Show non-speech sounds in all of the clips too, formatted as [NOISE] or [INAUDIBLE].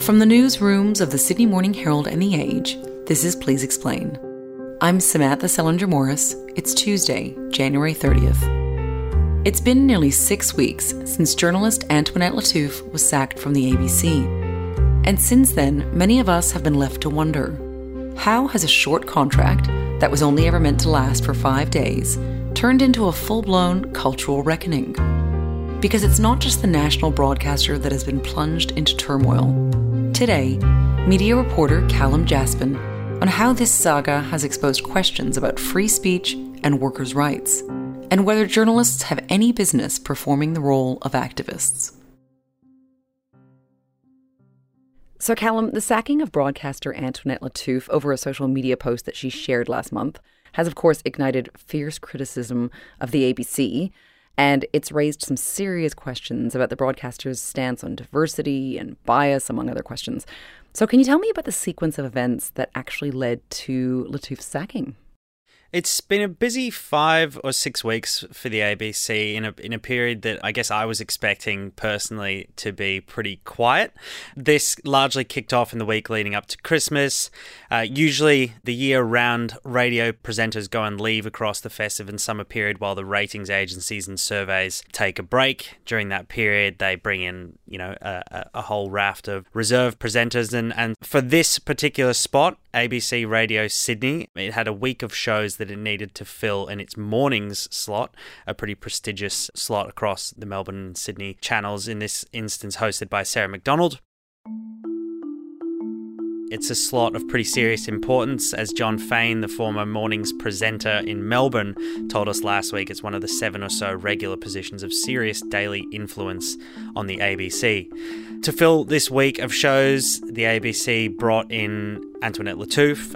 From the newsrooms of the Sydney Morning Herald and The Age, this is Please Explain. I'm Samantha Selinger Morris. It's Tuesday, January 30th. It's been nearly six weeks since journalist Antoinette Lattouf was sacked from the ABC. And since then, many of us have been left to wonder how has a short contract that was only ever meant to last for five days turned into a full blown cultural reckoning? Because it's not just the national broadcaster that has been plunged into turmoil. Today, media reporter Calum Jaspan on how this saga has exposed questions about free speech and workers' rights, and whether journalists have any business performing the role of activists. So, Calum, the sacking of broadcaster Antoinette Lattouf over a social media post that she shared last month has, of course, ignited fierce criticism of the ABC. And it's raised some serious questions about the broadcaster's stance on diversity and bias, among other questions. So, can you tell me about the sequence of events that actually led to Lattouf's sacking? It's been a busy five or six weeks for the ABC in a in a period that I guess I was expecting personally to be pretty quiet. This largely kicked off in the week leading up to Christmas. Uh, usually, the year-round radio presenters go on leave across the festive and summer period, while the ratings agencies and surveys take a break. During that period, they bring in you know a, a whole raft of reserve presenters, and and for this particular spot, ABC Radio Sydney, it had a week of shows that it needed to fill in its mornings slot, a pretty prestigious slot across the Melbourne and Sydney channels, in this instance hosted by Sarah McDonald. It's a slot of pretty serious importance, as Jon Faine, the former mornings presenter in Melbourne, told us last week. It's one of the seven or so regular positions of serious daily influence on the ABC. To fill this week of shows, the ABC brought in Antoinette Lattouf.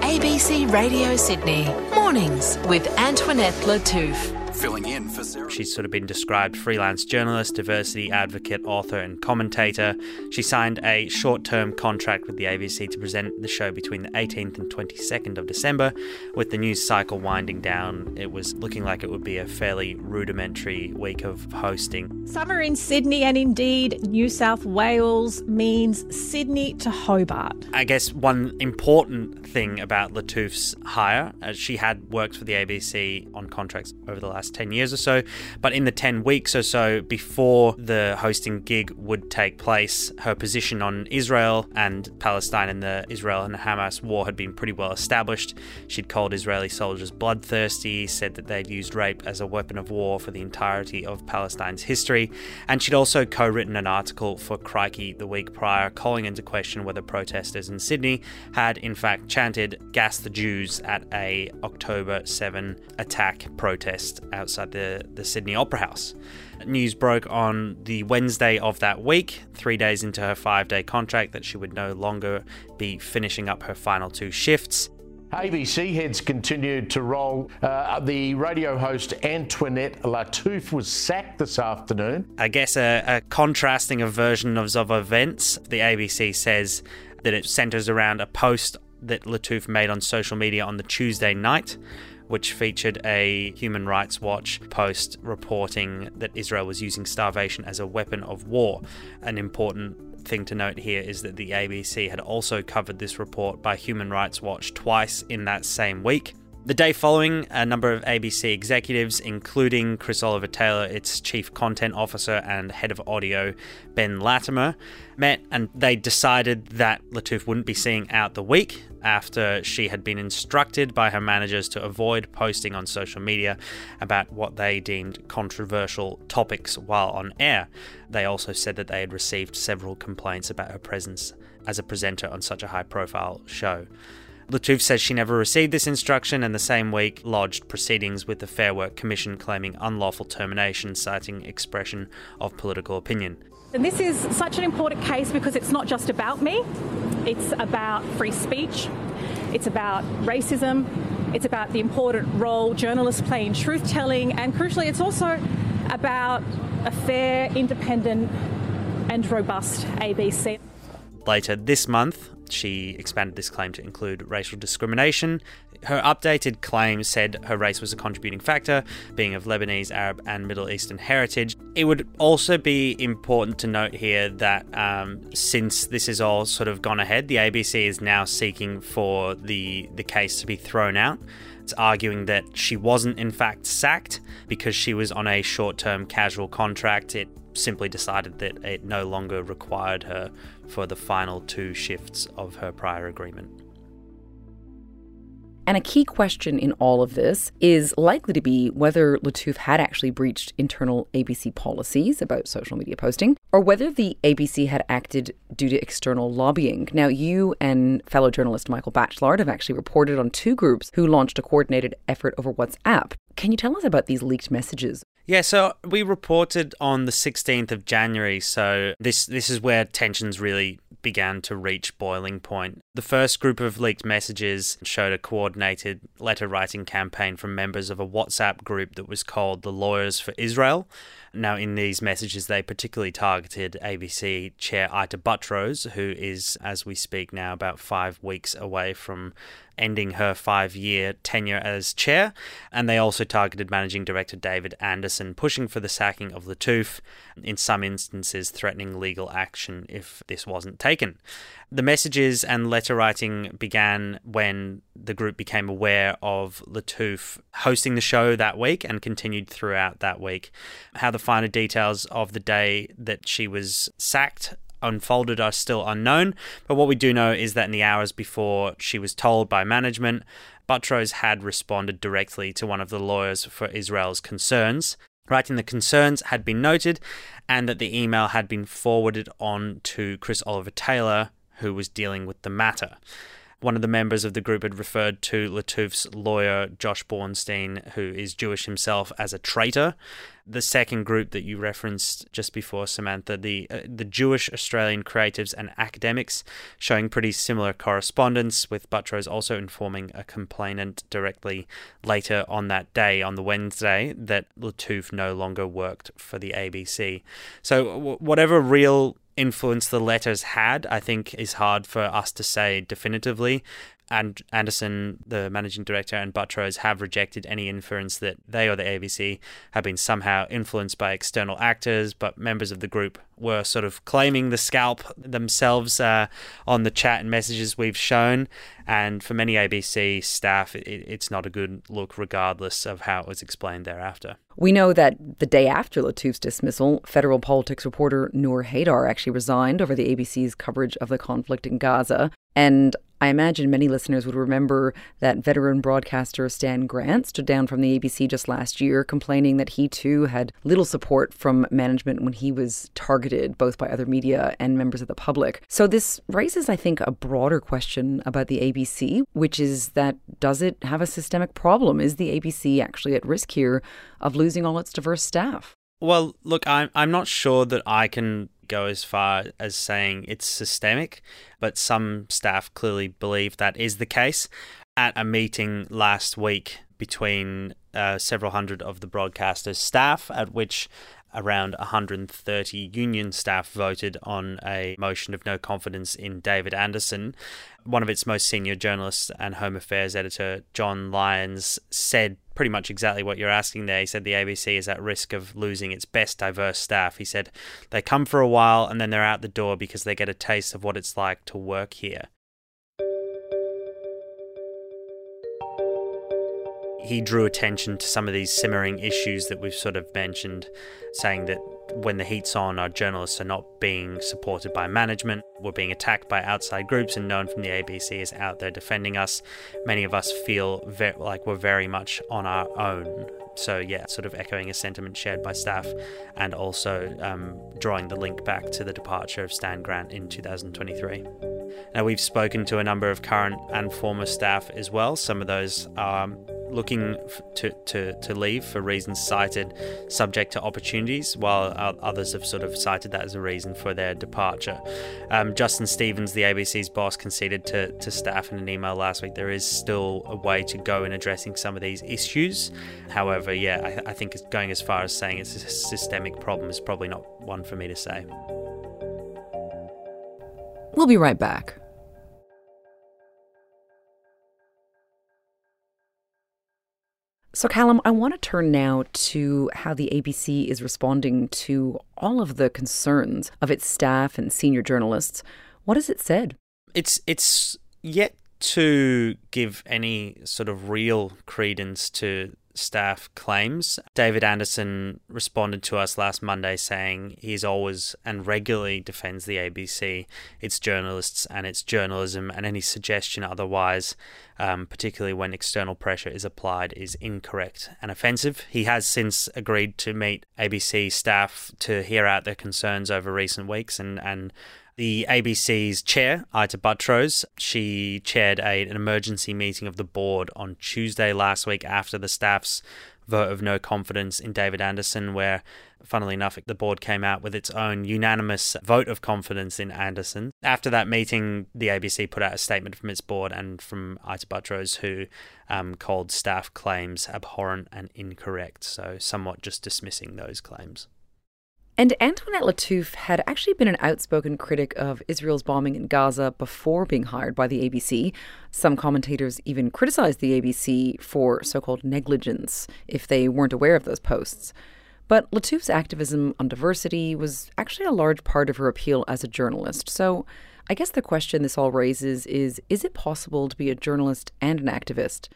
ABC Radio Sydney, mornings with Antoinette Lattouf filling in for Sarah. She's sort of been described freelance journalist, diversity advocate, author, and commentator. She signed a short term contract with the ABC to present the show between the 18th and 22nd of December. With the news cycle winding down, it was looking like it would be a fairly rudimentary week of hosting. Summer in Sydney and indeed New South Wales means Sydney to Hobart. I guess one important thing about Lattouf's hire, as she had worked for the ABC on contracts over the last last 10 years or so. But in the 10 weeks or so before the hosting gig would take place, her position on Israel and Palestine and the Israel and Hamas war had been pretty well established. She'd called Israeli soldiers bloodthirsty, said that they'd used rape as a weapon of war for the entirety of Palestine's history, and she'd also co written an article for Crikey the week prior calling into question whether protesters in Sydney had in fact chanted Gas the Jews at a October 7 attack protest outside the, the Sydney Opera House. News broke on the Wednesday of that week, three days into her five day contract, that she would no longer be finishing up her final two shifts. ABC heads continued to roll. Uh, the radio host Antoinette Lattouf was sacked this afternoon. I guess a, a contrasting a version of, of events. The ABC says that it centers around a post that Lattouf made on social media on the Tuesday night which featured a Human Rights Watch post reporting that Israel was using starvation as a weapon of war. An important thing to note here is that the ABC had also covered this report by Human Rights Watch twice in that same week. The day following, a number of ABC executives, including Chris Oliver Taylor, its chief content officer and head of audio, Ben Latimer, met and they decided that Lattouf wouldn't be seeing out the week after she had been instructed by her managers to avoid posting on social media about what they deemed controversial topics while on air. They also said that they had received several complaints about her presence as a presenter on such a high profile show. Lattouf says she never received this instruction and the same week lodged proceedings with the Fair Work Commission claiming unlawful termination, citing expression of political opinion. And this is such an important case because it's not just about me, it's about free speech, it's about racism, it's about the important role journalists play in truth telling, and crucially, it's also about a fair, independent, and robust ABC. Later this month, she expanded this claim to include racial discrimination, Her updated claim said her race was a contributing factor, being of Lebanese, Arab, and Middle Eastern heritage. It would also be important to note here that um, since this has all sort of gone ahead, the ABC is now seeking for the the case to be thrown out. Arguing that she wasn't in fact sacked because she was on a short-term casual contract. It simply decided that it no longer required her for the final two shifts of her prior agreement. And a key question in all of this is likely to be whether Lattouf had actually breached internal ABC policies about social media posting, or whether the ABC had acted due to external lobbying. Now, you and fellow journalist Michael Bachelard have actually reported on two groups who launched a coordinated effort over WhatsApp. Can you tell us about these leaked messages? Yeah, so we reported on the 16th of January, so this this is where tensions really began to reach boiling point. The first group of leaked messages showed a coordinated letter writing campaign from members of a WhatsApp group that was called the Lawyers for Israel. Now, in these messages, they particularly targeted ABC chair Ita Buttrose, who is, as we speak now, about five weeks away from ending her five year tenure as chair. And they also targeted managing director David Anderson, pushing for the sacking of Lattouf, in some instances, threatening legal action if this wasn't taken. The messages and letter writing began when the group became aware of Lattouf hosting the show that week and continued throughout that week. How the finer details of the day that she was sacked unfolded are still unknown, but what we do know is that in the hours before she was told by management, Buttrose had responded directly to one of the lawyers for Israel's concerns, writing the concerns had been noted and that the email had been forwarded on to Chris Oliver Taylor, who was dealing with the matter. One of the members of the group had referred to Lattouf's lawyer, Josh Bornstein, who is Jewish himself, as a traitor. The second group that you referenced just before, Samantha, the uh, the Jewish Australian creatives and academics, showing pretty similar correspondence, with Buttrose also informing a complainant directly later on that day, on the Wednesday, that Lattouf no longer worked for the ABC. So, w- whatever real influence the letters had, I think, is hard for us to say definitively. And Anderson, the managing director, and Buttrose have rejected any inference that they or the ABC have been somehow influenced by external actors, but members of the group were sort of claiming the scalp themselves uh, on the chat and messages we've shown. And for many ABC staff, it, it's not a good look, regardless of how it was explained thereafter. We know that the day after Lattouf's dismissal, federal politics reporter Nour Haydar actually resigned over the ABC's coverage of the conflict in Gaza. And I imagine many listeners would remember that veteran broadcaster Stan Grant stood down from the ABC just last year, complaining that he too had little support from management when he was targeted both by other media and members of the public. So this raises, I think, a broader question about the ABC, which is that does it have a systemic problem? Is the ABC actually at risk here of losing all its diverse staff? Well, look, I'm I'm not sure that I can go as far as saying it's systemic, but some staff clearly believe that is the case. At a meeting last week between uh, several hundred of the broadcaster's staff, at which around 130 union staff voted on a motion of no confidence in David Anderson. One of its most senior journalists and Home Affairs editor, John Lyons, said pretty much exactly what you're asking there. He said the ABC is at risk of losing its best diverse staff. He said they come for a while and then they're out the door because they get a taste of what it's like to work here. He drew attention to some of these simmering issues that we've sort of mentioned, saying that when the heat's on, our journalists are not being supported by management. We're being attacked by outside groups, and no one from the ABC is out there defending us. Many of us feel ve- like we're very much on our own. So, yeah, sort of echoing a sentiment shared by staff and also um, drawing the link back to the departure of Stan Grant in 2023. Now, we've spoken to a number of current and former staff as well. Some of those are looking to, to, to leave for reasons cited subject to opportunities, while others have sort of cited that as a reason for their departure. Um, Justin Stevens, the ABC's boss, conceded to, to staff in an email last week there is still a way to go in addressing some of these issues. However, yeah, I, I think going as far as saying it's a systemic problem is probably not one for me to say. We'll be right back. So, Calum, I want to turn now to how the ABC is responding to all of the concerns of its staff and senior journalists. What has it said? It's it's yet to give any sort of real credence to staff claims. David Anderson responded to us last Monday saying he's always and regularly defends the ABC, its journalists, and its journalism, and any suggestion otherwise, um, particularly when external pressure is applied, is incorrect and offensive. He has since agreed to meet ABC staff to hear out their concerns over recent weeks and, and the ABC's chair, Ita Buttrose, she chaired a, an emergency meeting of the board on Tuesday last week after the staff's vote of no confidence in David Anderson, where, funnily enough, the board came out with its own unanimous vote of confidence in Anderson. After that meeting, the ABC put out a statement from its board and from Ita Buttrose, who um, called staff claims abhorrent and incorrect, so somewhat just dismissing those claims. And Antoinette Lattouf had actually been an outspoken critic of Israel's bombing in Gaza before being hired by the ABC. Some commentators even criticized the ABC for so called negligence if they weren't aware of those posts. But Lattouf's activism on diversity was actually a large part of her appeal as a journalist. So I guess the question this all raises is is it possible to be a journalist and an activist?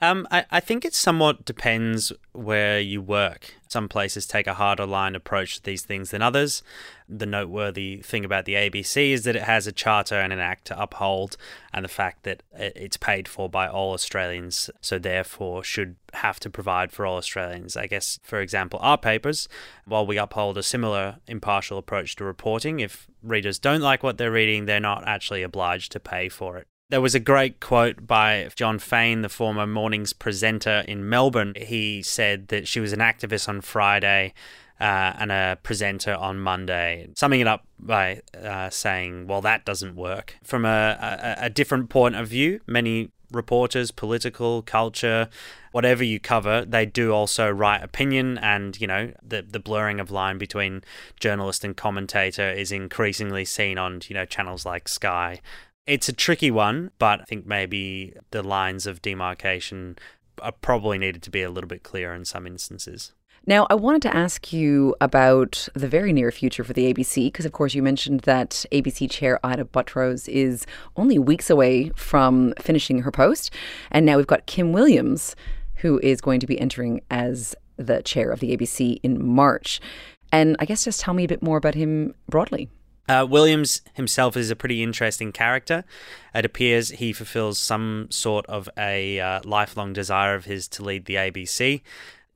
Um, I, I think it somewhat depends where you work. Some places take a harder line approach to these things than others. The noteworthy thing about the ABC is that it has a charter and an act to uphold, and the fact that it's paid for by all Australians, so therefore should have to provide for all Australians. I guess, for example, our papers, while we uphold a similar impartial approach to reporting, if readers don't like what they're reading, they're not actually obliged to pay for it. There was a great quote by Jon Faine, the former mornings presenter in Melbourne. He said that she was an activist on Friday uh, and a presenter on Monday, summing it up by uh, saying, Well, that doesn't work. From a, a, a different point of view, many reporters, political, culture, whatever you cover, they do also write opinion and, you know, the the blurring of line between journalist and commentator is increasingly seen on, you know, channels like Sky it's a tricky one, but I think maybe the lines of demarcation are probably needed to be a little bit clearer in some instances. Now, I wanted to ask you about the very near future for the ABC, because of course you mentioned that ABC chair Ita Buttrose is only weeks away from finishing her post. And now we've got Kim Williams, who is going to be entering as the chair of the ABC in March. And I guess just tell me a bit more about him broadly. Uh, Williams himself is a pretty interesting character. It appears he fulfills some sort of a uh, lifelong desire of his to lead the ABC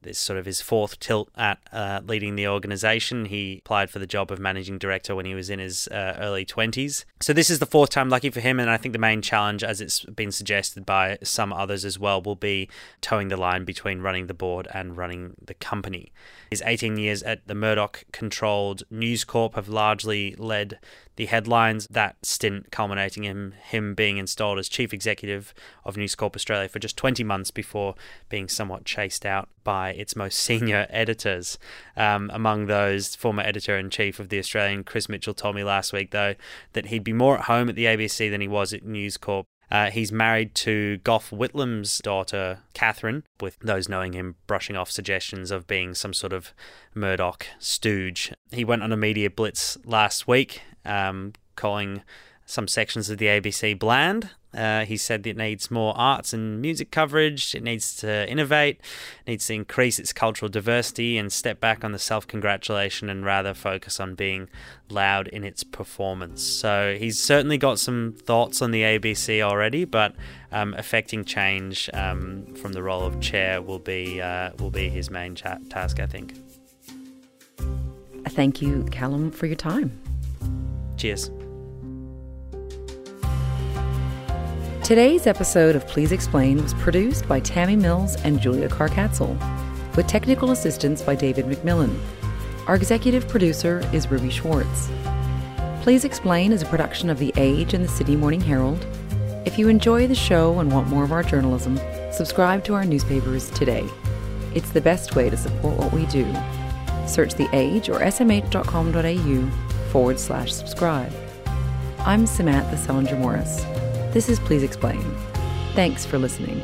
this sort of his fourth tilt at uh, leading the organization. He applied for the job of managing director when he was in his uh, early 20s. So this is the fourth time lucky for him, and I think the main challenge, as it's been suggested by some others as well, will be towing the line between running the board and running the company. His 18 years at the Murdoch controlled News Corp have largely led the headlines. That stint culminating in him being installed as chief executive of News Corp Australia for just 20 months before being somewhat chased out by its most [LAUGHS] senior editors. Um, among those, former editor in chief of the Australian, Chris Mitchell, told me last week, though, that he'd be more at home at the ABC than he was at News Corp. Uh, he's married to Gough Whitlam's daughter, Catherine, with those knowing him brushing off suggestions of being some sort of Murdoch stooge. He went on a media blitz last week, um, calling some sections of the ABC bland. Uh, he said it needs more arts and music coverage. It needs to innovate, it needs to increase its cultural diversity and step back on the self congratulation and rather focus on being loud in its performance. So he's certainly got some thoughts on the ABC already, but um, affecting change um, from the role of chair will be uh, will be his main cha- task, I think. Thank you, Calum, for your time. Cheers. Today's episode of Please Explain was produced by Tammy Mills and Julia Carcasole, with technical assistance by David McMillan. Our executive producer is Ruby Schwartz. Please Explain is a production of The Age and the Sydney Morning Herald. If you enjoy the show and want more of our journalism, subscribe to our newspapers today. It's the best way to support what we do. Search The Age or smh.com.au forward slash subscribe. I'm Samantha Selinger Morris. This is Please Explain. Thanks for listening.